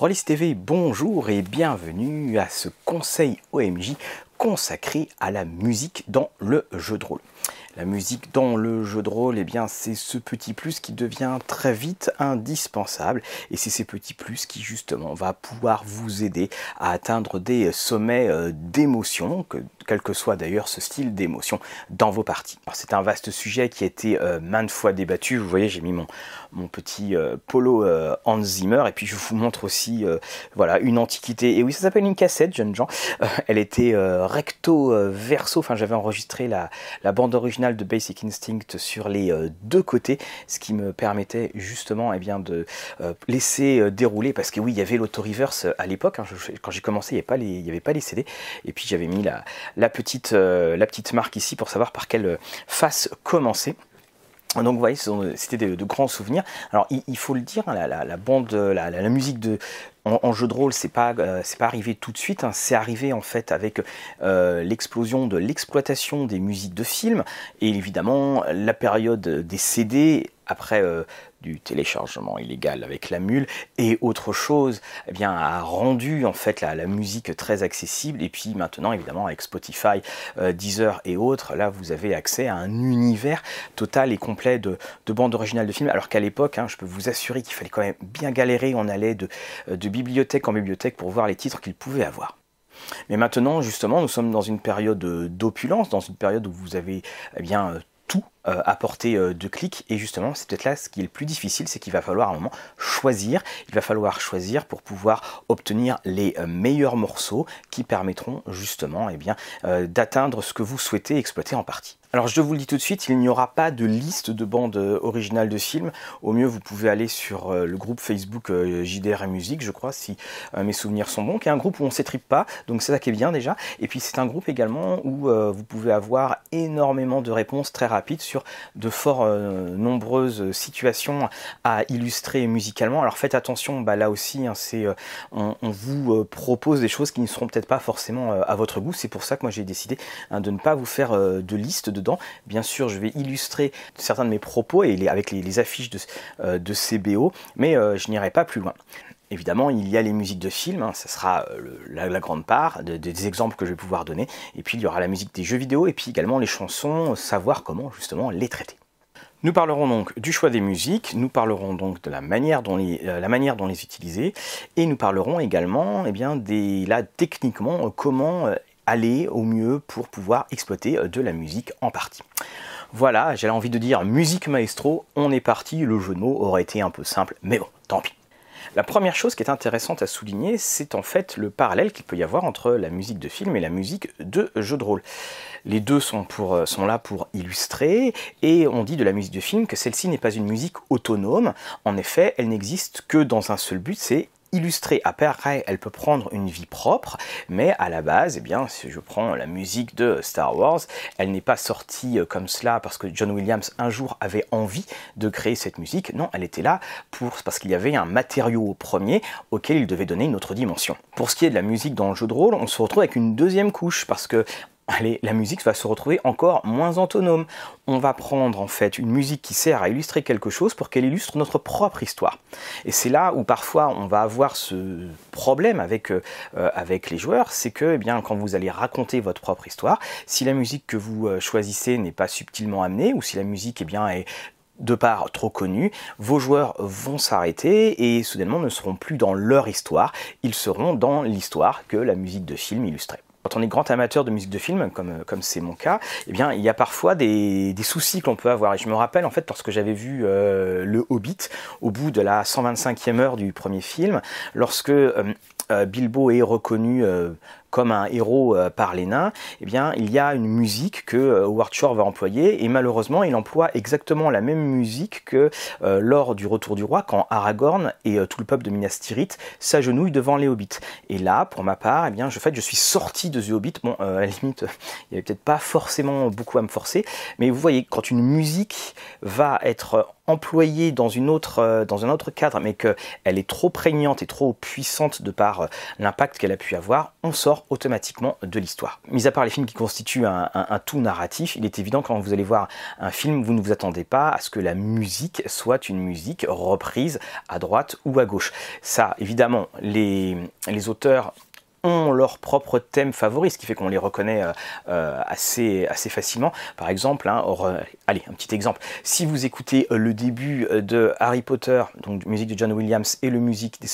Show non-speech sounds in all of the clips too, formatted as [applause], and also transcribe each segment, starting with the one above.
Rollis TV, bonjour et bienvenue à ce conseil OMJ consacré à la musique dans le jeu de rôle. La musique dans le jeu de rôle, eh bien, c'est ce petit plus qui devient très vite indispensable. Et c'est ces petits plus qui, justement, va pouvoir vous aider à atteindre des sommets euh, d'émotion, quel que soit d'ailleurs ce style d'émotion dans vos parties. C'est un vaste sujet qui a été euh, maintes fois débattu. Vous voyez, j'ai mis mon, mon petit euh, polo Hans Zimmer. Et puis, je vous montre aussi, voilà, une antiquité. Et oui, ça s'appelle une cassette, jeunes gens. elle était recto verso. Enfin, j'avais enregistré la, bande originale de Basic Instinct sur les euh, deux côtés, ce qui me permettait justement et eh bien, de euh, laisser euh, dérouler, parce que oui, il y avait l'auto-reverse à l'époque, hein, quand j'ai commencé, il n'y avait, pas les CD, et puis j'avais mis petite, la petite marque ici pour savoir par quelle face commencer. Donc vous voyez, c'était de, grands souvenirs. Alors il, faut le dire, hein, la, bande, la, musique de, en, jeu de rôle, c'est pas euh, c'est pas arrivé tout de suite. Hein. c'est arrivé en fait avec euh, l'explosion de l'exploitation des musiques de films et évidemment la période des CD après euh, du téléchargement illégal avec la mule. Et autre chose eh bien a rendu en fait la, musique très accessible. Et puis maintenant évidemment avec Spotify, Deezer et autres là vous avez accès à un univers total et complet de, bandes originales de films. Alors qu'à l'époque hein, je peux vous assurer qu'il fallait quand même bien galérer. On allait de, de bibliothèque en bibliothèque pour voir les titres qu'il pouvait avoir. Mais maintenant, justement, nous sommes dans une période d'opulence, dans une période où vous avez eh bien, tout euh, à portée euh, de clic. Et justement, c'est peut-être là ce qui est le plus difficile, c'est qu'il va falloir à un moment choisir. Il va falloir choisir pour pouvoir obtenir les euh, meilleurs morceaux qui permettront justement eh bien, d'atteindre ce que vous souhaitez exploiter en partie. Alors je vous le dis tout de suite, il n'y aura pas de liste de bandes originales de films. Au mieux, vous pouvez aller sur le groupe Facebook JDR et Musique, je crois, si mes souvenirs sont bons, qui est un groupe où on ne s'étripe pas, donc c'est ça qui est bien déjà. Et puis c'est un groupe également où vous pouvez avoir énormément de réponses très rapides de fort euh, nombreuses situations à illustrer musicalement. Alors faites attention, bah, là aussi, hein, euh, on, vous euh, propose des choses qui ne seront peut-être pas forcément à votre goût. C'est pour ça que moi j'ai décidé hein, de ne pas vous faire de liste dedans. Bien sûr, je vais illustrer certains de mes propos et avec les, affiches de CBO, mais je n'irai pas plus loin. Évidemment, il y a les musiques de films, hein, ça sera euh, la, grande part des exemples que je vais pouvoir donner. Et puis il y aura la musique des jeux vidéo et puis également les chansons, savoir comment justement les traiter. Nous parlerons donc du choix des musiques, nous parlerons donc de la manière dont les, euh, utiliser, et nous parlerons également eh bien, des, là, techniquement euh, comment aller au mieux pour pouvoir exploiter de la musique en partie. Voilà, j'avais envie de dire musique maestro, on est parti, le jeu de mots aurait été un peu simple, mais bon, tant pis. La première chose qui est intéressante à souligner, c'est en fait le parallèle qu'il peut y avoir entre la musique de film et la musique de jeu de rôle. Les deux sont, pour, sont là pour illustrer, et on dit de la musique de film que celle-ci n'est pas une musique autonome. En effet, elle n'existe que dans un seul but, c'est illustrée. Après, elle peut prendre une vie propre, mais à la base, eh bien, si je prends la musique de Star Wars, elle n'est pas sortie euh, comme cela parce que John Williams un jour avait envie de créer cette musique. Non, elle était là parce qu'il y avait un matériau premier auquel il devait donner une autre dimension. Pour ce qui est de la musique dans le jeu de rôle, on se retrouve avec une deuxième couche parce que allez, la musique va se retrouver encore moins autonome. On va prendre en fait une musique qui sert à illustrer quelque chose pour qu'elle illustre notre propre histoire. Et c'est là où parfois on va avoir ce problème avec, euh, avec les joueurs, c'est que eh bien, quand vous allez raconter votre propre histoire, si la musique que vous euh, choisissez n'est pas subtilement amenée, ou si la musique eh bien, est de part trop connue, vos joueurs vont s'arrêter et soudainement ne seront plus dans leur histoire, ils seront dans l'histoire que la musique de film illustrait quand on est grand amateur de musique de film, comme comme c'est mon cas, eh bien il y a parfois des, des soucis qu'on peut avoir. Et je me rappelle en fait lorsque j'avais vu euh, le Hobbit au bout de la 125e heure du premier film, lorsque euh, euh, Bilbo est reconnu comme un héros euh, par les nains, eh bien, il y a une musique que euh, Howard Shore va employer et malheureusement, il emploie exactement la même musique que euh, lors du Retour du Roi, quand Aragorn et tout le peuple de Minas Tirith s'agenouillent devant les hobbits. Et là, pour ma part, eh bien, je, je suis sorti de The Hobbit. Bon, à la limite, [laughs] il n'y avait peut-être pas forcément beaucoup à me forcer, mais vous voyez, quand une musique va être employée dans, une autre, dans un autre cadre, mais qu'elle est trop prégnante et trop puissante de par l'impact qu'elle a pu avoir, on sort automatiquement de l'histoire. Mis à part les films qui constituent un, tout narratif, il est évident quand vous allez voir un film, vous ne vous attendez pas à ce que la musique soit une musique reprise à droite ou à gauche. Ça, évidemment, les auteurs ont leur propre thème favori, ce qui fait qu'on les reconnaît euh, euh, assez, facilement. Par exemple, hein, allez, un petit exemple. Si vous écoutez euh, le début de Harry Potter, donc musique de John Williams, et la musique des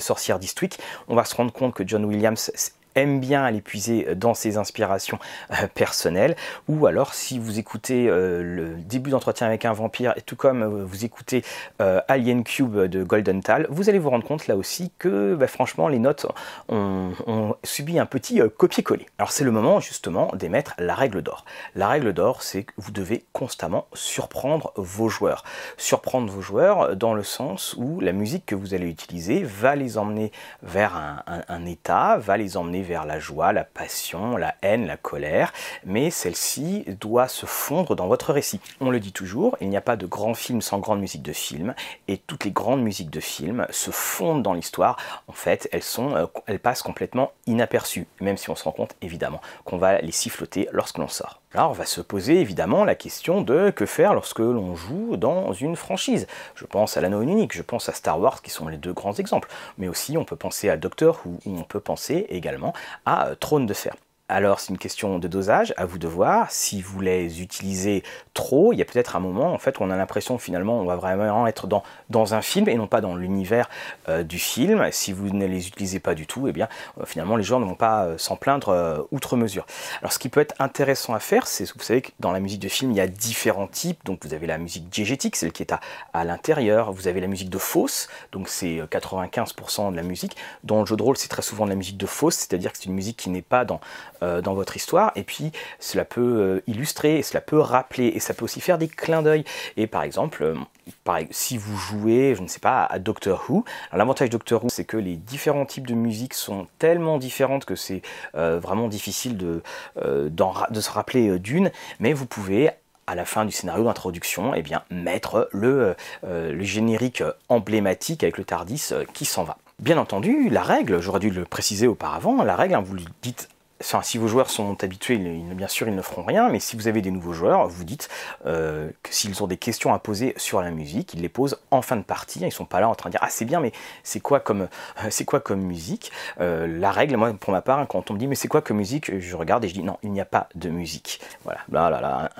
sorcières d'Eastwick, on va se rendre compte que John Williams aime bien aller puiser dans ses inspirations euh, personnelles, ou alors si vous écoutez euh, le début d'entretien avec un vampire, et tout comme euh, vous écoutez Alien Cube de Golden Tal, vous allez vous rendre compte là aussi que bah, franchement les notes ont, ont subi un petit copier-coller. Alors c'est le moment justement d'émettre la règle d'or. La règle d'or, c'est que vous devez constamment surprendre vos joueurs. Surprendre vos joueurs dans le sens où la musique que vous allez utiliser va les emmener vers un, un état, va les emmener vers la joie, la passion, la haine, la colère, mais celle-ci doit se fondre dans votre récit. On le dit toujours, il n'y a pas de grand film sans grande musique de film, et toutes les grandes musiques de film se fondent dans l'histoire. En fait, elles, euh, passent complètement inaperçues, même si on se rend compte évidemment qu'on va les siffloter lorsque l'on sort. Alors on va se poser évidemment la question de que faire lorsque l'on joue dans une franchise. Je pense à l'anneau unique, je pense à Star Wars qui sont les deux grands exemples, mais aussi on peut penser à Doctor ou on peut penser également à Trône de Fer. Alors c'est une question de dosage, à vous de voir. Si vous les utilisez trop, il y a peut-être un moment en fait où on a l'impression finalement on va vraiment être dans, un film et non pas dans l'univers euh, du film. Si vous ne les utilisez pas du tout, eh bien euh, finalement les joueurs ne vont pas euh, s'en plaindre outre mesure. Alors ce qui peut être intéressant à faire, c'est vous savez que dans la musique de film il y a différents types. Donc vous avez la musique diégétique, celle qui est à, à l'intérieur. Vous avez la musique de fausse, donc c'est 95% de la musique. Dans le jeu de rôle c'est très souvent de la musique de fausse, c'est-à-dire que c'est une musique qui n'est pas dans dans votre histoire. Et puis, cela peut euh, illustrer, cela peut rappeler, et ça peut aussi faire des clins d'œil. Et par exemple, euh, si vous jouez, je ne sais pas, à Doctor Who, l'avantage Doctor Who, c'est que les différents types de musique sont tellement différentes que c'est vraiment difficile de, de se rappeler d'une, mais vous pouvez à la fin du scénario d'introduction, eh bien, mettre le, le, générique emblématique avec le Tardis qui s'en va. Bien entendu, la règle, j'aurais dû le préciser auparavant, la règle, hein, vous le dites si vos joueurs sont habitués, bien sûr, ils ne feront rien, mais si vous avez des nouveaux joueurs, vous dites euh, que s'ils ont des questions à poser sur la musique, ils les posent en fin de partie. Ils ne sont pas là en train de dire Ah, c'est bien, mais c'est quoi comme, euh, c'est quoi comme musique? Euh, La règle, moi, pour ma part, quand on me dit Mais c'est quoi comme musique? Je regarde et je dis Non, il n'y a pas de musique. Voilà, là, là, là.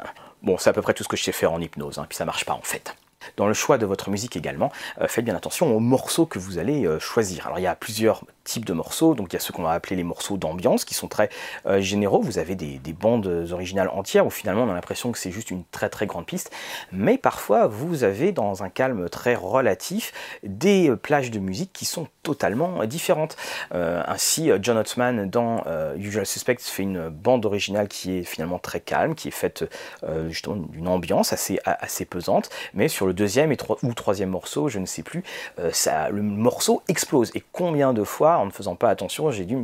Bon, c'est à peu près tout ce que je sais faire en hypnose, hein, puis ça marche pas en fait. Dans le choix de votre musique également, faites bien attention aux morceaux que vous allez choisir. Alors il y a plusieurs types de morceaux. Donc il y a ceux qu'on va appeler les morceaux d'ambiance qui sont très euh, généraux. Vous avez des, bandes originales entières où finalement on a l'impression que c'est juste une très très grande piste. Mais parfois vous avez dans un calme très relatif des euh, plages de musique qui sont totalement différentes. Euh, ainsi John Ottman dans Usual Suspects fait une bande originale qui est finalement très calme, qui est faite justement d'une ambiance assez, assez pesante. Mais sur le deuxième et ou troisième morceau, je ne sais plus, ça, le morceau explose. Et combien de fois en ne faisant pas attention, j'ai dû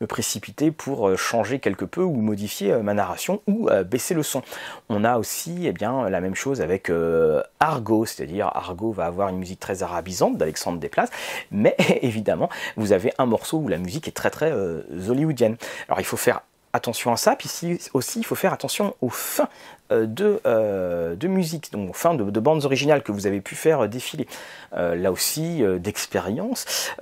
me précipiter pour euh, changer quelque peu ou modifier euh, ma narration ou euh, baisser le son. On a aussi eh bien, la même chose avec Argo, c'est-à-dire Argo va avoir une musique très arabisante d'Alexandre Desplaces, mais [laughs] évidemment, vous avez un morceau où la musique est très très hollywoodienne. Alors il faut faire attention à ça, puis aussi il faut faire attention aux fins euh, de, euh, de, musique, donc fin de, de, bandes originales que vous avez pu faire défiler. Euh, là aussi, d'expérience.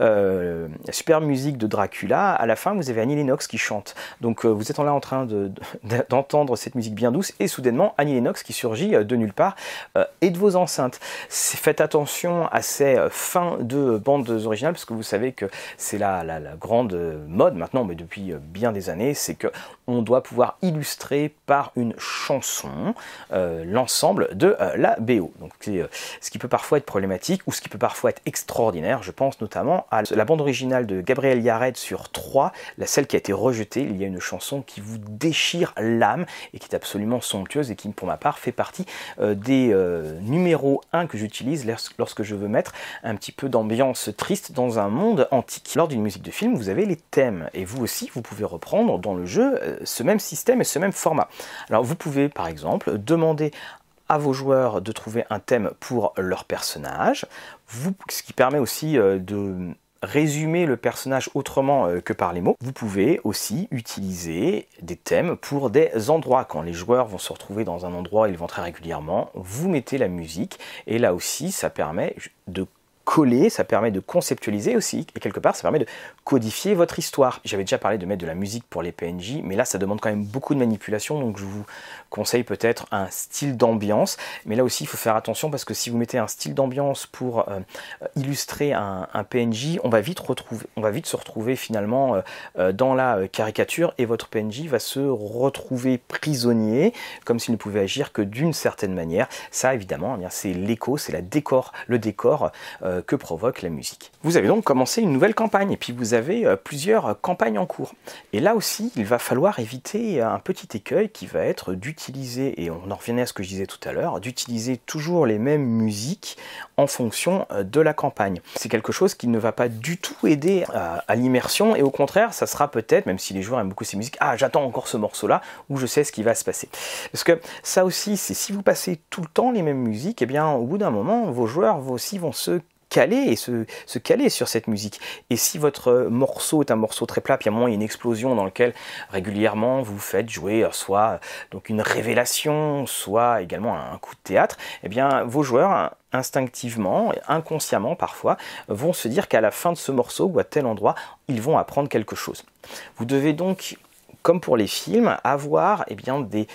super musique de Dracula, à la fin, vous avez Annie Lennox qui chante. Donc vous êtes là en train [laughs] d'entendre cette musique bien douce, et soudainement, Annie Lennox qui surgit de nulle part et de vos enceintes. Faites attention à ces fins de bandes originales, parce que vous savez que c'est la, la, la, grande mode maintenant, mais depuis bien des années, c'est que on doit pouvoir illustrer par une chanson euh, l'ensemble de euh, la BO. Donc c'est euh, ce qui peut parfois être problématique ou ce qui peut parfois être extraordinaire. Je pense notamment à la bande originale de Gabriel Yared sur 3, la celle qui a été rejetée. Il y a une chanson qui vous déchire l'âme et qui est absolument somptueuse et qui pour ma part fait partie des numéros 1 que j'utilise lorsque je veux mettre un petit peu d'ambiance triste dans un monde antique. Lors d'une musique de film, vous avez les thèmes et vous aussi vous pouvez reprendre dans le jeu ce même système et ce même format. Alors vous pouvez par exemple demander à vos joueurs de trouver un thème pour leur personnage, ce qui permet aussi de résumer le personnage autrement que par les mots. Vous pouvez aussi utiliser des thèmes pour des endroits. Quand les joueurs vont se retrouver dans un endroit, ils vont très régulièrement, vous mettez la musique et là aussi ça permet de coller, ça permet de conceptualiser aussi, et quelque part ça permet de codifier votre histoire. J'avais déjà parlé de mettre de la musique pour les PNJ, mais là ça demande quand même beaucoup de manipulation, donc je vous conseille peut-être un style d'ambiance, mais là aussi il faut faire attention parce que si vous mettez un style d'ambiance pour euh, illustrer un, PNJ, on va vite se retrouver finalement euh, euh, dans la caricature et votre PNJ va se retrouver prisonnier, comme s'il ne pouvait agir que d'une certaine manière. Ça évidemment, eh c'est l'écho, c'est décor, le décor que provoque la musique. Vous avez donc commencé une nouvelle campagne et puis vous avez euh, plusieurs campagnes en cours. Et là aussi, il va falloir éviter un petit écueil qui va être d'utiliser, et on en revenait à ce que je disais tout à l'heure, d'utiliser toujours les mêmes musiques en fonction euh, de la campagne. C'est quelque chose qui ne va pas du tout aider à, à l'immersion et au contraire, ça sera peut-être, même si les joueurs aiment beaucoup ces musiques, ah j'attends encore ce morceau-là où je sais ce qui va se passer. Parce que ça aussi, c'est si vous passez tout le temps les mêmes musiques, et eh bien au bout d'un moment, vos joueurs aussi vont se caler et se, caler sur cette musique. Et si votre morceau est un morceau très plat, puis à un moment il y a une explosion dans lequel régulièrement vous faites jouer euh, soit euh, donc une révélation, soit également un coup de théâtre, eh bien vos joueurs instinctivement, inconsciemment parfois, vont se dire qu'à la fin de ce morceau ou à tel endroit, ils vont apprendre quelque chose. Vous devez donc comme pour les films, avoir eh bien, des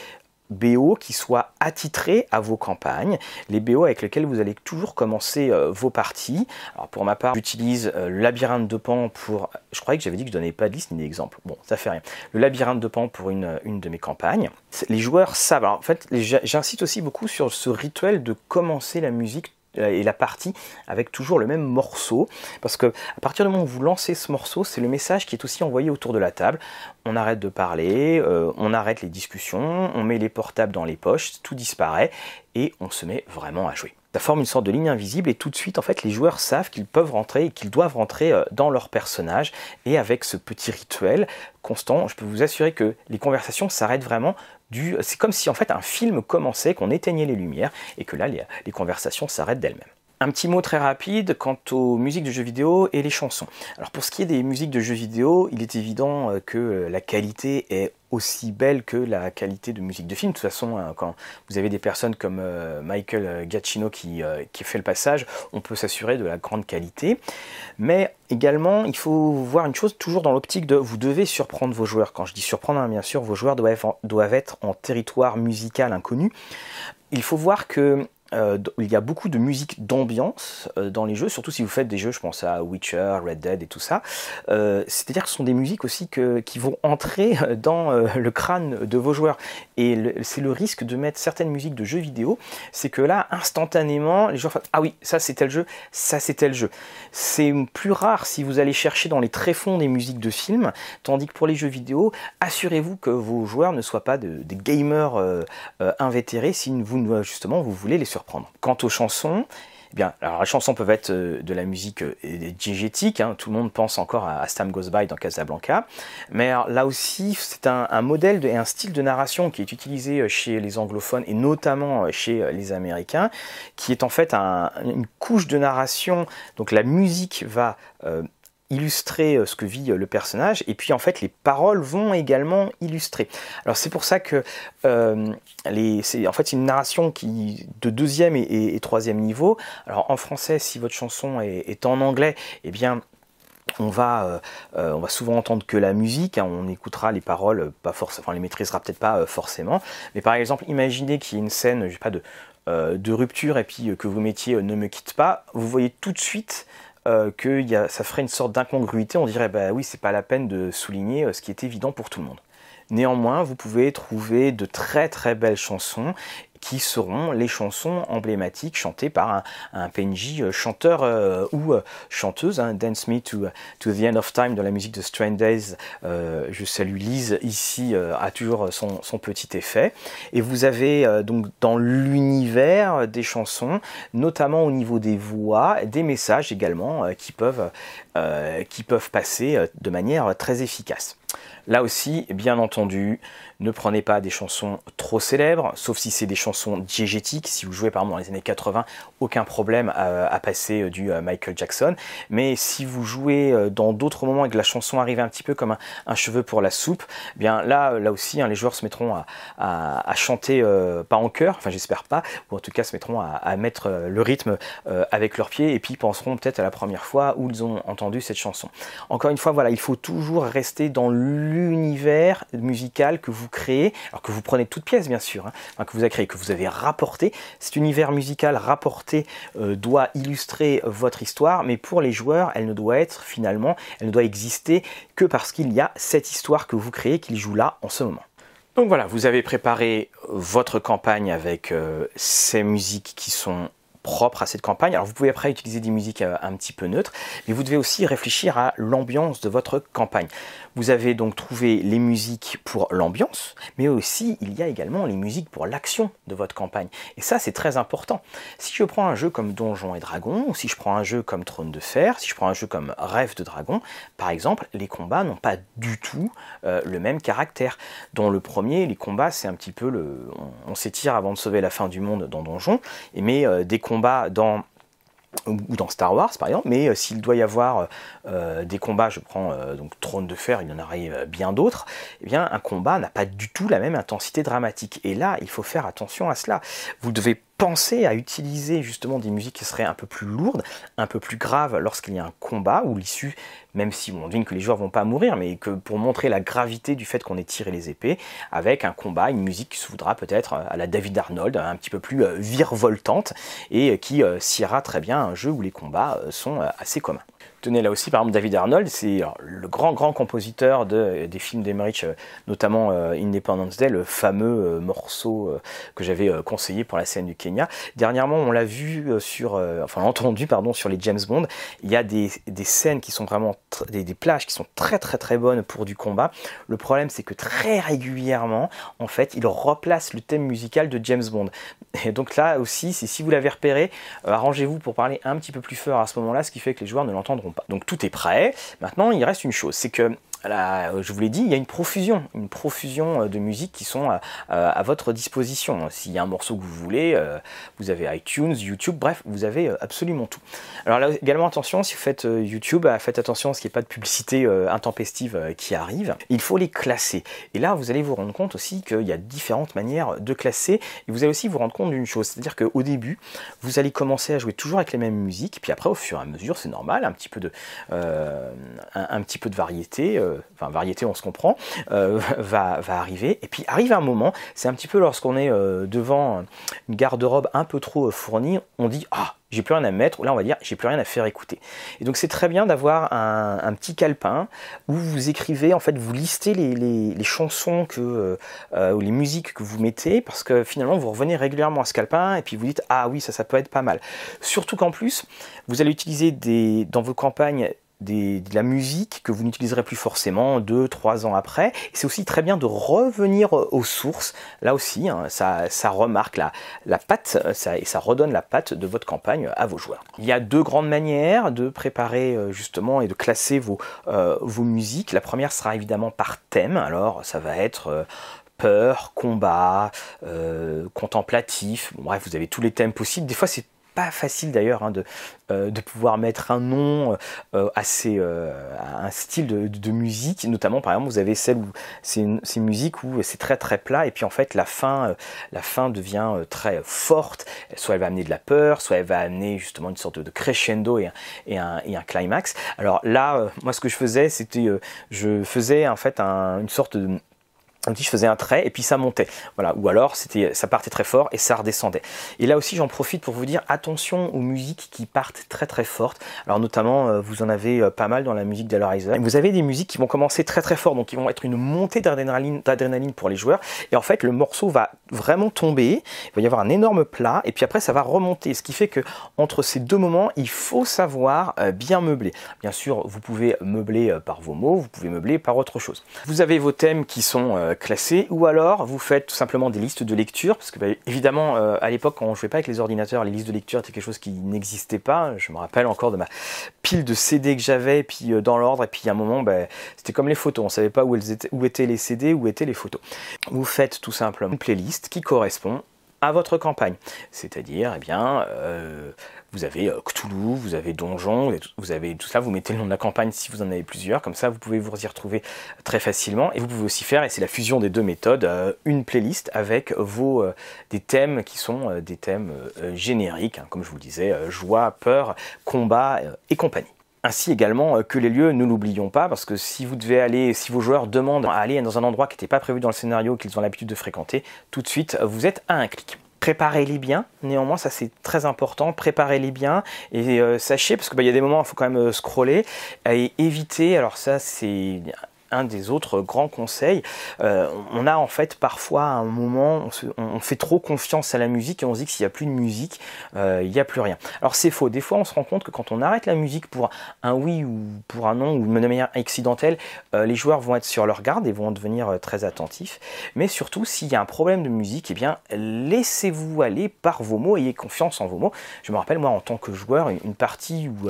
BO qui soient attitrés à vos campagnes, les BO avec lesquels vous allez toujours commencer euh, vos parties. Alors pour ma part, j'utilise euh, le labyrinthe de Pan pour... Je croyais que j'avais dit que je donnais pas de liste ni d'exemple. Bon, ça fait rien. Le labyrinthe de Pan pour une, une de mes campagnes. Les joueurs savent. Alors en fait, j'incite aussi beaucoup sur ce rituel de commencer la musique et la partie avec toujours le même morceau. Parce que à partir du moment où vous lancez ce morceau c'est le message qui est aussi envoyé autour de la table. On arrête de parler euh, on arrête les discussions on met les portables dans les poches tout disparaît et on se met vraiment à jouer ça forme une sorte de ligne invisible et tout de suite en fait les joueurs savent qu'ils peuvent rentrer et qu'ils doivent rentrer euh, dans leur personnage et avec ce petit rituel constant je peux vous assurer que les conversations s'arrêtent vraiment c'est comme si en fait un film commençait, qu'on éteignait les lumières et que là les, les conversations s'arrêtent d'elles-mêmes. Un petit mot très rapide quant aux musiques de jeux vidéo et les chansons. Alors pour ce qui est des musiques de jeux vidéo, il est évident euh, que euh, la qualité est aussi belle que la qualité de musique de film. De toute façon, hein, quand vous avez des personnes comme euh, Michael Giacchino qui, qui fait le passage, on peut s'assurer de la grande qualité. Mais également, il faut voir une chose toujours dans l'optique de vous devez surprendre vos joueurs. Quand je dis surprendre, hein, bien sûr, vos joueurs doivent, doivent être en territoire musical inconnu. Il faut voir que euh, il y a beaucoup de musique d'ambiance euh, dans les jeux, surtout si vous faites des jeux, je pense à Witcher, Red Dead et tout ça. Euh, c'est-à-dire que ce sont des musiques aussi qui vont entrer dans le crâne de vos joueurs. Et c'est le risque de mettre certaines musiques de jeux vidéo, c'est que là, instantanément, les joueurs font Ah oui, ça c'était le jeu, ça c'était le jeu. C'est plus rare si vous allez chercher dans les tréfonds des musiques de films, tandis que pour les jeux vidéo, assurez-vous que vos joueurs ne soient pas des gamers invétérés si vous, justement, vous voulez les surprendre. Quant aux chansons, eh bien, les chansons peuvent être euh, de la musique euh, diégétique, hein. tout le monde pense encore à, Stam Goes By dans Casablanca, mais là aussi c'est un, modèle et un style de narration qui est utilisé euh, chez les anglophones et notamment chez les américains, qui est en fait une couche de narration, donc la musique va illustrer euh, ce que vit euh, le personnage et puis en fait les paroles vont également illustrer. Alors c'est pour ça que euh, c'est en fait une narration qui de deuxième et, troisième niveau. Alors en français si votre chanson est, en anglais, eh bien on va, on va souvent entendre que la musique, hein, on écoutera les paroles, pas forcément, enfin, les maîtrisera peut-être pas forcément, mais par exemple, imaginez qu'il y ait une scène, je pas, de, de rupture et puis que vous mettiez Ne me quitte pas, vous voyez tout de suite euh, que ça ferait une sorte d'incongruité. On dirait, bah oui, c'est pas la peine de souligner euh, ce qui est évident pour tout le monde. Néanmoins, vous pouvez trouver de très très belles chansons qui seront les chansons emblématiques chantées par un, PNJ euh, chanteur euh, ou euh, chanteuse. Hein. Dance Me to, to the End of Time de la musique de Strange Days, je salue Lise ici, a toujours son, son, petit effet. Et vous avez donc dans l'univers des chansons, notamment au niveau des voix, des messages également qui, peuvent, qui peuvent passer de manière très efficace. Là aussi, bien entendu, ne prenez pas des chansons trop célèbres, sauf si c'est des chansons diégétiques. Si vous jouez par exemple dans les années 80, aucun problème à, passer euh, du euh, Michael Jackson. Mais si vous jouez euh, dans d'autres moments et que la chanson arrive un petit peu comme un, cheveu pour la soupe, eh bien là, aussi, hein, les joueurs se mettront à, chanter, pas en chœur, enfin j'espère pas, ou en tout cas se mettront à, mettre le rythme avec leurs pieds et puis penseront peut-être à la première fois où ils ont entendu cette chanson. Encore une fois, il faut toujours rester dans l'univers musical que vous créez, alors que vous prenez toute pièce bien sûr, hein, que vous avez créé, que vous avez rapporté. Cet univers musical rapporté euh, doit illustrer votre histoire, mais pour les joueurs, elle ne doit être finalement, elle ne doit exister que parce qu'il y a cette histoire que vous créez, qu'il joue là en ce moment. Donc voilà, vous avez préparé votre campagne avec euh, ces musiques qui sont propre à cette campagne. Alors vous pouvez après utiliser des musiques euh, un petit peu neutres, mais vous devez aussi réfléchir à l'ambiance de votre campagne. Vous avez donc trouvé les musiques pour l'ambiance, mais aussi il y a également les musiques pour l'action de votre campagne. Et ça c'est très important. Si je prends un jeu comme Donjons et Dragons, ou si je prends un jeu comme Trône de Fer, si je prends un jeu comme Rêve de Dragon, par exemple, les combats n'ont pas du tout euh, le même caractère. Dans le premier, les combats c'est un petit peu le... On, s'étire avant de sauver la fin du monde dans Donjon, mais euh, des combats dans ou dans Star Wars par exemple, mais euh, s'il doit y avoir euh, des combats, je prends donc Trône de Fer, il y en aurait bien d'autres, eh bien un combat n'a pas du tout la même intensité dramatique. Et là, il faut faire attention à cela. Vous devez penser à utiliser justement des musiques qui seraient un peu plus lourdes, un peu plus graves lorsqu'il y a un combat où l'issue, même si on devine que les joueurs vont pas mourir, mais que pour montrer la gravité du fait qu'on ait tiré les épées, avec un combat, une musique qui se voudra peut-être à la David Arnold, un petit peu plus euh, virevoltante et qui euh, sciera très bien un jeu où les combats euh, sont assez communs. Tenez là aussi, par exemple, David Arnold, c'est le grand, grand compositeur de, des films d'Emmerich, euh, notamment euh, Independence Day, le fameux euh, morceau que j'avais conseillé pour la scène du Kenya. Dernièrement, on l'a vu sur, enfin, entendu, pardon, sur les James Bond. Il y a des, des scènes qui sont vraiment, des, des, plages qui sont très, très, très bonnes pour du combat. Le problème, c'est que très régulièrement, en fait, il replace le thème musical de James Bond. Et donc là aussi, si vous l'avez repéré, arrangez-vous pour parler un petit peu plus fort à ce moment-là, ce qui fait que les joueurs ne donc tout est prêt. Maintenant, il reste une chose, c'est que je vous l'ai dit, il y a une profusion, une profusion euh, de musiques qui sont à, à votre disposition. S'il y a un morceau que vous voulez, euh, vous avez iTunes, YouTube, bref, vous avez euh, absolument tout. Alors là également attention, si vous faites YouTube, faites attention à ce qu'il n'y ait pas de publicité intempestive qui arrive. Il faut les classer. Et là, vous allez vous rendre compte aussi qu'il y a différentes manières de classer. Et vous allez aussi vous rendre compte d'une chose, c'est-à-dire qu'au début, vous allez commencer à jouer toujours avec les mêmes musiques, puis après, au fur et à mesure, c'est normal, un, petit peu de variété enfin variété on se comprend, euh, [laughs] va, arriver. Et puis arrive un moment, c'est un petit peu lorsqu'on est euh, devant une garde-robe un peu trop fournie, on dit ah j'ai plus rien à mettre, là on va dire j'ai plus rien à faire écouter. Et donc c'est très bien d'avoir un, petit calepin où vous écrivez, en fait vous listez les, chansons que, euh, ou les musiques que vous mettez, parce que finalement vous revenez régulièrement à ce calepin et puis vous dites ah oui ça ça peut être pas mal. Surtout qu'en plus vous allez utiliser des, dans vos campagnes de la musique que vous n'utiliserez plus forcément deux, trois ans après. C'est aussi très bien de revenir aux sources. Là aussi, hein, ça, remarque la, la patte ça, et ça redonne la patte de votre campagne à vos joueurs. Il y a deux grandes manières de préparer euh, justement et de classer vos, euh, vos musiques. La première sera évidemment par thème. Alors ça va être euh, peur, combat, contemplatif. bref, vous avez tous les thèmes possibles. Des fois, c'est pas facile d'ailleurs hein, de, euh, de pouvoir mettre un nom euh, à, euh, un style de, musique, notamment par exemple vous avez celle où c'est une, musique où c'est très très plat et puis en fait la fin, la fin devient très forte, soit elle va amener de la peur, soit elle va amener justement une sorte de crescendo et un, et un, climax. Alors là, moi ce que je faisais c'était je faisais en fait une sorte de je faisais un trait et puis ça montait. Voilà. Ou alors c'était, ça partait très fort et ça redescendait. Et là aussi j'en profite pour vous dire attention aux musiques qui partent très très fortes. Alors notamment euh, vous en avez euh, pas mal dans la musique d'Alorizer. Vous avez des musiques qui vont commencer très très fort, donc qui vont être une montée d'adrénaline, d'adrénaline pour les joueurs. Et en fait le morceau va vraiment tomber, il va y avoir un énorme plat et puis après ça va remonter. Ce qui fait que entre ces deux moments il faut savoir euh, bien meubler. Bien sûr vous pouvez meubler par vos mots, vous pouvez meubler par autre chose. Vous avez vos thèmes qui sont classés, ou alors vous faites tout simplement des listes de lecture, parce que bah, évidemment à l'époque quand on jouait pas avec les ordinateurs, les listes de lecture étaient quelque chose qui n'existait pas. Je me rappelle encore de ma pile de CD que j'avais, puis dans l'ordre, et puis à un moment, bah, c'était comme les photos, on ne savait pas où, elles étaient, où étaient les CD, où étaient les photos. Vous faites tout simplement une playlist qui correspond à votre campagne. C'est-à-dire, eh bien, euh, vous avez euh, Cthulhu, vous avez Donjon, vous avez tout ça, vous mettez le nom de la campagne si vous en avez plusieurs, comme ça vous pouvez vous y retrouver très facilement. Et vous pouvez aussi faire, et c'est la fusion des deux méthodes, euh, une playlist avec vos des thèmes qui sont des thèmes génériques, hein, comme je vous le disais, joie, peur, combat et compagnie. Ainsi également euh, que les lieux, ne l'oublions pas, parce que si vous devez aller, si vos joueurs demandent à aller dans un endroit qui n'était pas prévu dans le scénario, qu'ils ont l'habitude de fréquenter, tout de suite, vous êtes à un clic préparez-les bien. Néanmoins, ça c'est très important. Préparez-les bien et euh, sachez, parce qu'il bah, y a des moments où il faut quand même euh, scroller et éviter. Alors ça, c'est un des autres grands conseils. Euh, on a en fait parfois un moment, on, fait trop confiance à la musique et on se dit que s'il n'y a plus de musique, euh, il n'y a plus rien. Alors c'est faux. Des fois, on se rend compte que quand on arrête la musique pour un oui ou pour un non ou de manière accidentelle, euh, les joueurs vont être sur leur garde et vont devenir très attentifs. Mais surtout, s'il y a un problème de musique, eh bien, laissez-vous aller par vos mots, ayez confiance en vos mots. Je me rappelle moi en tant que joueur une partie où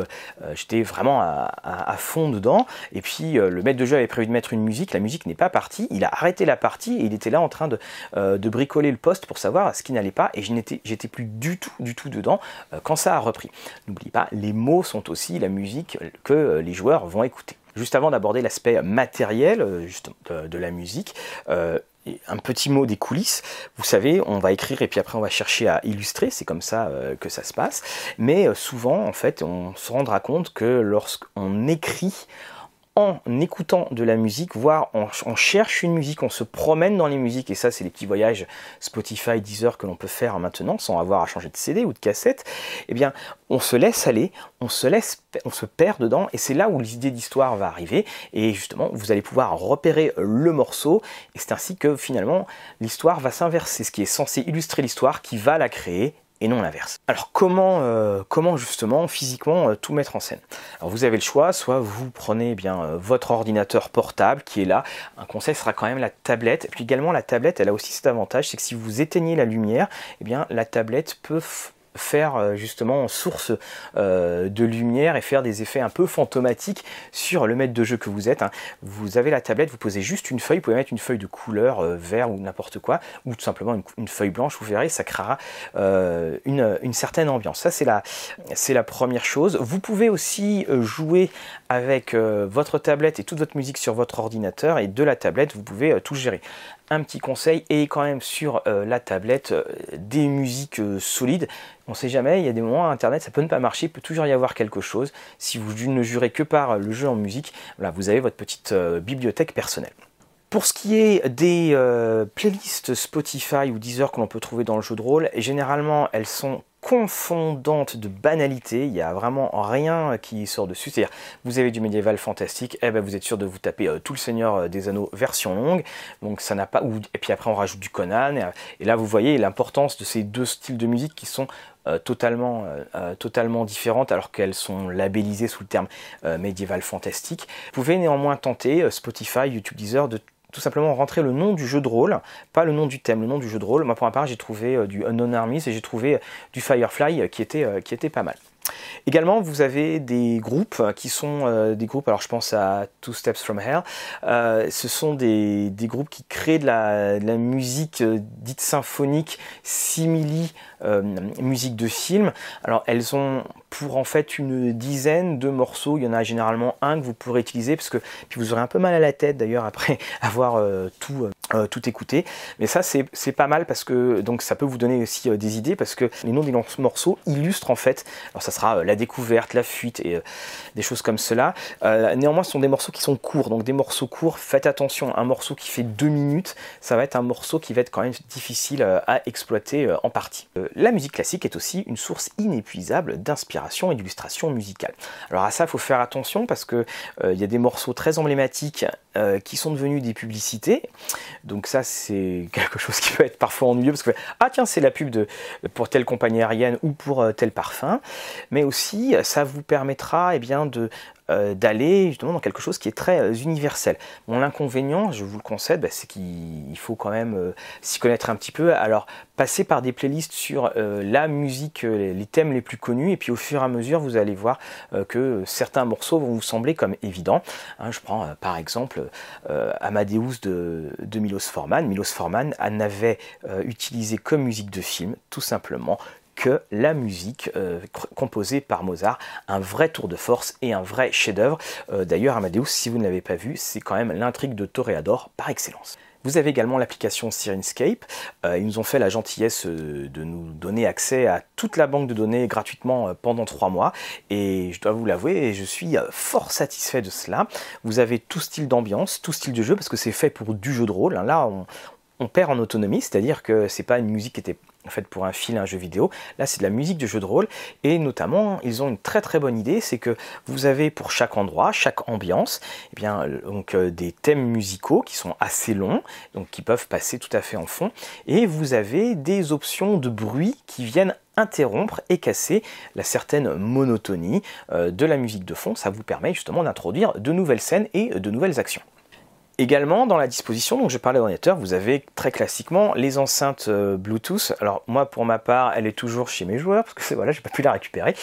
j'étais vraiment à, fond dedans et puis le maître de jeu avait prévu mettre une musique, la musique n'est pas partie, il a arrêté la partie et il était là en train de, euh, de bricoler le poste pour savoir ce qui n'allait pas et je n'étais, j'étais plus du tout, du tout dedans euh, quand ça a repris. N'oublie pas, les mots sont aussi la musique que euh, les joueurs vont écouter. Juste avant d'aborder l'aspect matériel juste de, la musique, un petit mot des coulisses. Vous savez, on va écrire et puis après on va chercher à illustrer, c'est comme ça que ça se passe. Mais souvent, en fait, on se rendra compte que lorsqu'on écrit, en écoutant de la musique, voire on, cherche une musique, on se promène dans les musiques, et ça c'est les petits voyages Spotify, Deezer que l'on peut faire maintenant sans avoir à changer de CD ou de cassette, eh bien on se laisse aller, on se laisse, on se perd dedans, et c'est là où l'idée d'histoire va arriver, et justement vous allez pouvoir repérer le morceau, et c'est ainsi que finalement l'histoire va s'inverser, ce qui est censé illustrer l'histoire qui va la créer, et non l'inverse. Alors comment, euh, comment justement physiquement euh, tout mettre en scène? Alors vous avez le choix, soit vous prenez eh bien euh, votre ordinateur portable qui est là, un conseil sera quand même la tablette, et puis également la tablette elle a aussi cet avantage, c'est que si vous éteignez la lumière, eh bien la tablette peut faire euh, justement source euh, de lumière et faire des effets un peu fantomatiques sur le maître de jeu que vous êtes. Hein. Vous avez la tablette, vous posez juste une feuille, vous pouvez mettre une feuille de couleur euh, vert ou n'importe quoi, ou tout simplement une, feuille blanche, vous verrez, ça créera une, certaine ambiance. Ça c'est la, c'est la première chose. Vous pouvez aussi jouer avec votre tablette et toute votre musique sur votre ordinateur et de la tablette vous pouvez tout gérer un petit conseil, et quand même sur la tablette des musiques solides. On ne sait jamais, il y a des moments Internet, ça peut ne pas marcher, il peut toujours y avoir quelque chose. Si vous ne jurez que par le jeu en musique, là, vous avez votre petite bibliothèque personnelle. Pour ce qui est des playlists Spotify ou Deezer que l'on peut trouver dans le jeu de rôle, généralement elles sont confondante de banalité, il n'y a vraiment rien qui sort dessus. C'est-à-dire, vous avez du médiéval fantastique, eh ben vous êtes sûr de vous taper euh, tout le Seigneur euh, des Anneaux version longue, donc ça n'a pas. Et puis après, on rajoute du Conan, et, là, vous voyez l'importance de ces deux styles de musique qui sont euh, totalement, totalement différentes alors qu'elles sont labellisées sous le terme médiéval fantastique. Vous pouvez néanmoins tenter Spotify, YouTube Deezer de tout simplement rentrer le nom du jeu de rôle, pas le nom du thème, le nom du jeu de rôle. Moi pour ma part j'ai trouvé euh, du Unknown Armies et j'ai trouvé euh, du Firefly euh, qui était, qui était pas mal. Également, vous avez des groupes qui sont des groupes, alors je pense à Two Steps from Hell, ce sont des, groupes qui créent de la musique dite symphonique, simili musique de film. Alors elles ont pour en fait une dizaine de morceaux. Il y en a généralement un que vous pourrez utiliser parce que puis vous aurez un peu mal à la tête d'ailleurs après [laughs] avoir euh, tout, euh, euh, tout écouté. Mais ça c'est pas mal parce que donc ça peut vous donner aussi des idées parce que les noms des morceaux illustrent en fait. Alors ça sera la découverte, la fuite et des choses comme cela. néanmoins ce sont des morceaux qui sont courts. Donc des morceaux courts, faites attention. Un morceau qui fait deux minutes, ça va être un morceau qui va être quand même difficile à exploiter en partie. la musique classique est aussi une source inépuisable d'inspiration et d'illustration musicale. Alors à ça, il faut faire attention parce que euh, il y a des morceaux très emblématiques euh, qui sont devenus des publicités. Donc ça, c'est [laughs] quelque chose qui peut être parfois ennuyeux parce que ah tiens, c'est la pub de pour telle compagnie aérienne ou pour euh, tel parfum. Mais aussi, ça vous permettra eh bien de d'aller justement dans quelque chose qui est très universel. Mon inconvénient, je vous le concède, bah, c'est qu'il faut quand même s'y connaître un petit peu. Alors passer par des playlists sur la musique, les thèmes les plus connus, et puis au fur et à mesure, vous allez voir que certains morceaux vont vous sembler comme évidents. Hein, je prends par exemple Amadeus de, de Milos Forman. Milos Forman n'avait utilisé comme musique de film tout simplement que la musique euh, composée par Mozart, un vrai tour de force et un vrai chef-d'œuvre. Euh, d'ailleurs, Amadeus, si vous ne l'avez pas vu, c'est quand même l'intrigue de Toreador par excellence. Vous avez également l'application Sirenscape. Euh, ils nous ont fait la gentillesse de nous donner accès à toute la banque de données gratuitement pendant trois mois. Et je dois vous l'avouer, je suis fort satisfait de cela. Vous avez tout style d'ambiance, tout style de jeu, parce que c'est fait pour du jeu de rôle. Hein. Là, on, on perd en autonomie, c'est-à-dire que c'est pas une musique qui était en fait pour un film, un jeu vidéo. Là, c'est de la musique de jeu de rôle et notamment, ils ont une très très bonne idée, c'est que vous avez pour chaque endroit, chaque ambiance, eh bien donc euh, des thèmes musicaux qui sont assez longs, donc qui peuvent passer tout à fait en fond, et vous avez des options de bruit qui viennent interrompre et casser la certaine monotonie euh, de la musique de fond. Ça vous permet justement d'introduire de nouvelles scènes et de nouvelles actions. Également dans la disposition, donc je parlais d'ordinateur, vous avez très classiquement les enceintes euh, Bluetooth. Alors moi pour ma part, elle est toujours chez mes joueurs parce que voilà, j'ai pas pu la récupérer.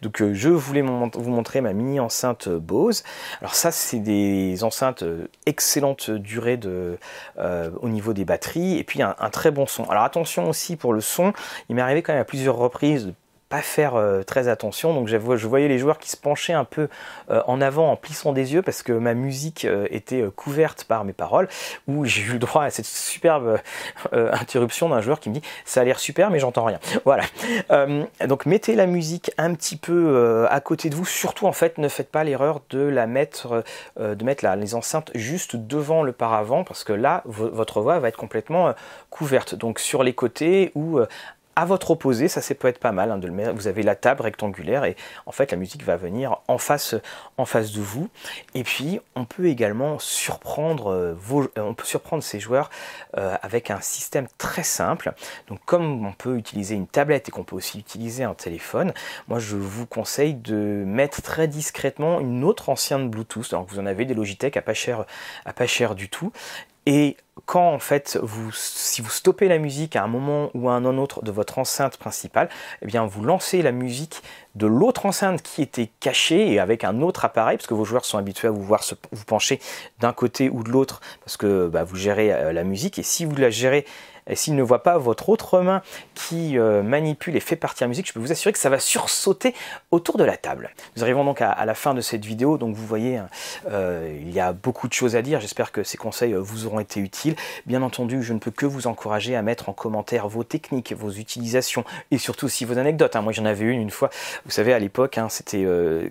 Donc euh, je voulais vous montrer ma mini enceinte euh, Bose. Alors ça c'est des enceintes excellente durée de, au niveau des batteries et puis un, un, très bon son. Alors attention aussi pour le son, il m'est arrivé quand même à plusieurs reprises pas faire euh, très attention. Donc je voyais les joueurs qui se penchaient un peu euh, en avant en plissant des yeux parce que ma musique euh, était couverte par mes paroles. Où j'ai eu le droit à cette superbe interruption d'un joueur qui me dit ça a l'air super mais j'entends rien. Voilà. donc mettez la musique un petit peu à côté de vous. Surtout en fait ne faites pas l'erreur de la mettre, de mettre les enceintes juste devant le paravent parce que là votre voix va être complètement couverte. Donc sur les côtés ou à votre opposé, ça, c'est peut être pas mal hein, de le mettre. Vous avez la table rectangulaire et en fait la musique va venir en face, de vous. Et puis on peut également surprendre euh, vos, euh, on peut surprendre ces joueurs euh, avec un système très simple. Donc comme on peut utiliser une tablette et qu'on peut aussi utiliser un téléphone, moi je vous conseille de mettre très discrètement une autre ancienne Bluetooth. Donc vous en avez des Logitech à pas cher, à pas cher du tout. Et quand en fait vous, si vous stoppez la musique à un moment ou à un autre de votre enceinte principale, eh bien vous lancez la musique de l'autre enceinte qui était cachée et avec un autre appareil, parce que vos joueurs sont habitués à vous voir se, vous pencher d'un côté ou de l'autre, parce que bah, vous gérez euh, la musique, et si vous la gérez et s'il ne voit pas votre autre main qui euh, manipule et fait partir la musique, je peux vous assurer que ça va sursauter autour de la table. Nous arrivons donc à, la fin de cette vidéo, donc vous voyez, hein, euh, il y a beaucoup de choses à dire, j'espère que ces conseils euh, vous auront été utiles. Bien entendu, je ne peux que vous encourager à mettre en commentaire vos techniques, vos utilisations et surtout aussi vos anecdotes. Hein. Moi j'en avais une une fois, vous savez à l'époque, hein, c'était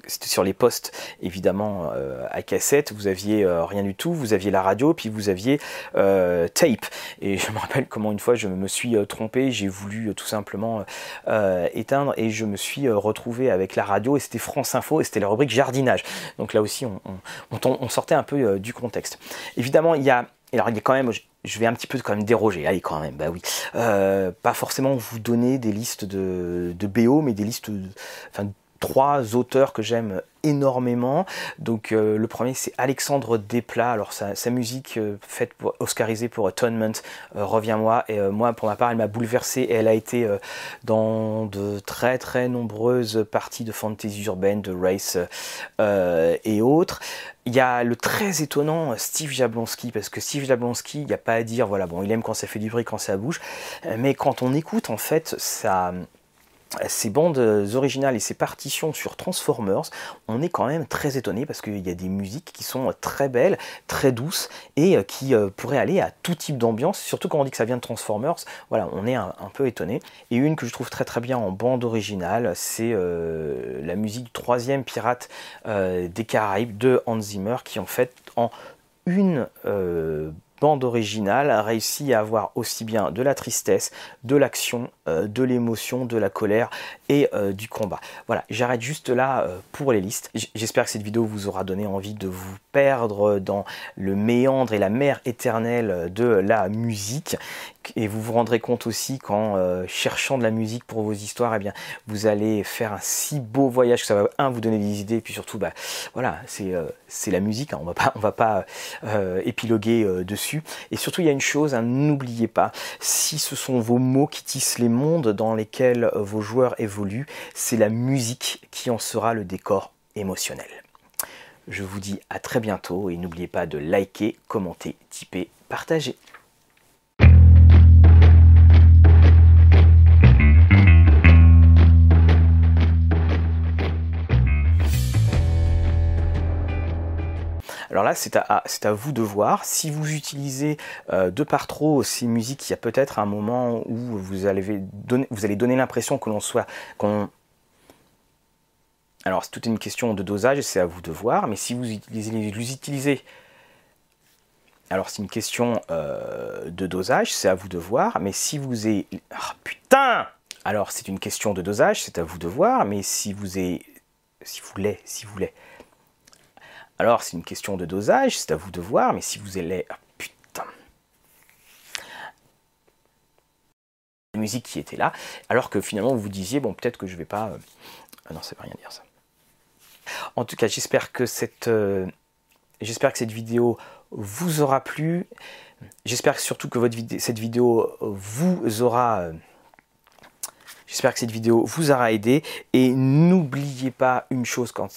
sur les postes évidemment à cassette, vous aviez rien du tout, vous aviez la radio, puis vous aviez tape. Et je me rappelle comment une fois je me suis euh, trompé, j'ai voulu euh, tout simplement euh, éteindre et je me suis retrouvé avec la radio et c'était France Info et c'était la rubrique jardinage. Donc là aussi on, sortait un peu du contexte. Évidemment il y a alors il y a quand même, je vais un petit peu quand même déroger, allez quand même, bah oui. pas forcément vous donner des listes de, de BO, mais des listes, de, enfin trois auteurs que j'aime énormément. Donc euh, le premier c'est Alexandre Desplat. Alors sa, musique euh, faite pour oscarisée pour Atonement, euh, reviens-moi. Et moi pour ma part elle m'a bouleversé et elle a été dans de très très nombreuses parties de fantasy urbaine, de race et autres. Il y a le très étonnant Steve Jablonski, parce que Steve Jablonski, il n'y a pas à dire, voilà, bon, il aime quand ça fait du bruit, quand ça bouge, mais quand on écoute, en fait, ça, ces bandes originales et ces partitions sur Transformers, on est quand même très étonné parce qu'il y a des musiques qui sont très belles, très douces et euh, qui euh, pourraient aller à tout type d'ambiance, surtout quand on dit que ça vient de Transformers, voilà, on est un, peu étonné. Et une que je trouve très très bien en bande originale, c'est euh, la musique troisième pirate des Caraïbes de Hans Zimmer qui en fait en une bande originale réussit à avoir aussi bien de la tristesse, de l'action, euh, de l'émotion, de la colère et euh, du combat. Voilà, j'arrête juste là euh, pour les listes. J'espère que cette vidéo vous aura donné envie de vous perdre dans le méandre et la mer éternelle de la musique. Et vous vous rendrez compte aussi qu'en cherchant de la musique pour vos histoires, eh bien, vous allez faire un si beau voyage que ça va, un, vous donner des idées, et puis surtout, bah, voilà, c'est la musique, hein. on va pas, on va pas épiloguer dessus. Et surtout, il y a une chose, n'oubliez pas, si ce sont vos mots qui tissent les mondes dans lesquels vos joueurs évoluent, c'est la musique qui en sera le décor émotionnel. Je vous dis à très bientôt et n'oubliez pas de liker, commenter, typer, partager. Alors là, c'est à, vous de voir. Si vous utilisez euh, de par trop ces musiques, il y a peut-être un moment où vous allez donner, l'impression que l'on soit... qu'on alors c'est toute une question de dosage, c'est à vous de voir, mais si vous utilisez, utilisez alors c'est une question de dosage, c'est à vous de voir, mais si vous êtes... Ah, putain Alors c'est une question de dosage, c'est à vous de voir, mais si vous êtes... Si vous l'êtes, si vous l'êtes... Alors c'est une question de dosage, c'est à vous de voir, mais si vous allez... Ah, putain. La musique qui était là, alors que finalement vous vous disiez, bon peut-être que je vais pas... Euh, ah non, ça veut rien dire ça. En tout cas, j'espère que cette... Euh, j'espère que cette vidéo vous aura plu. J'espère surtout que votre cette vidéo vous aura... Euh, j'espère que cette vidéo vous aura aidé. Et n'oubliez pas une chose quand...